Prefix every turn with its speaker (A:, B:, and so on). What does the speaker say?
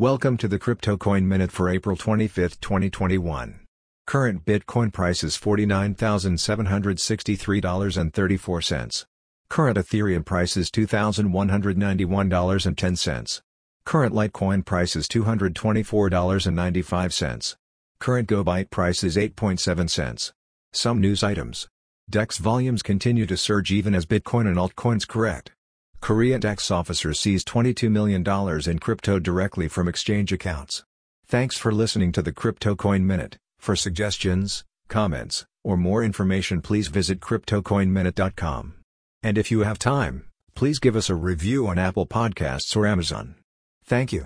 A: Welcome to the Crypto Coin Minute for April 25, 2021. Current Bitcoin price is $49,763.34. Current Ethereum price is $2,191.10. Current Litecoin price is $224.95. Current GoByte price is 8.7 cents. Some news items. DEX volumes continue to surge even as Bitcoin and altcoins correct. Korea tax officer seized $22 million in crypto directly from exchange accounts. Thanks for listening to the Crypto Coin Minute. For suggestions, comments, or more information please visit CryptoCoinMinute.com. And if you have time, please give us a review on Apple Podcasts or Amazon. Thank you.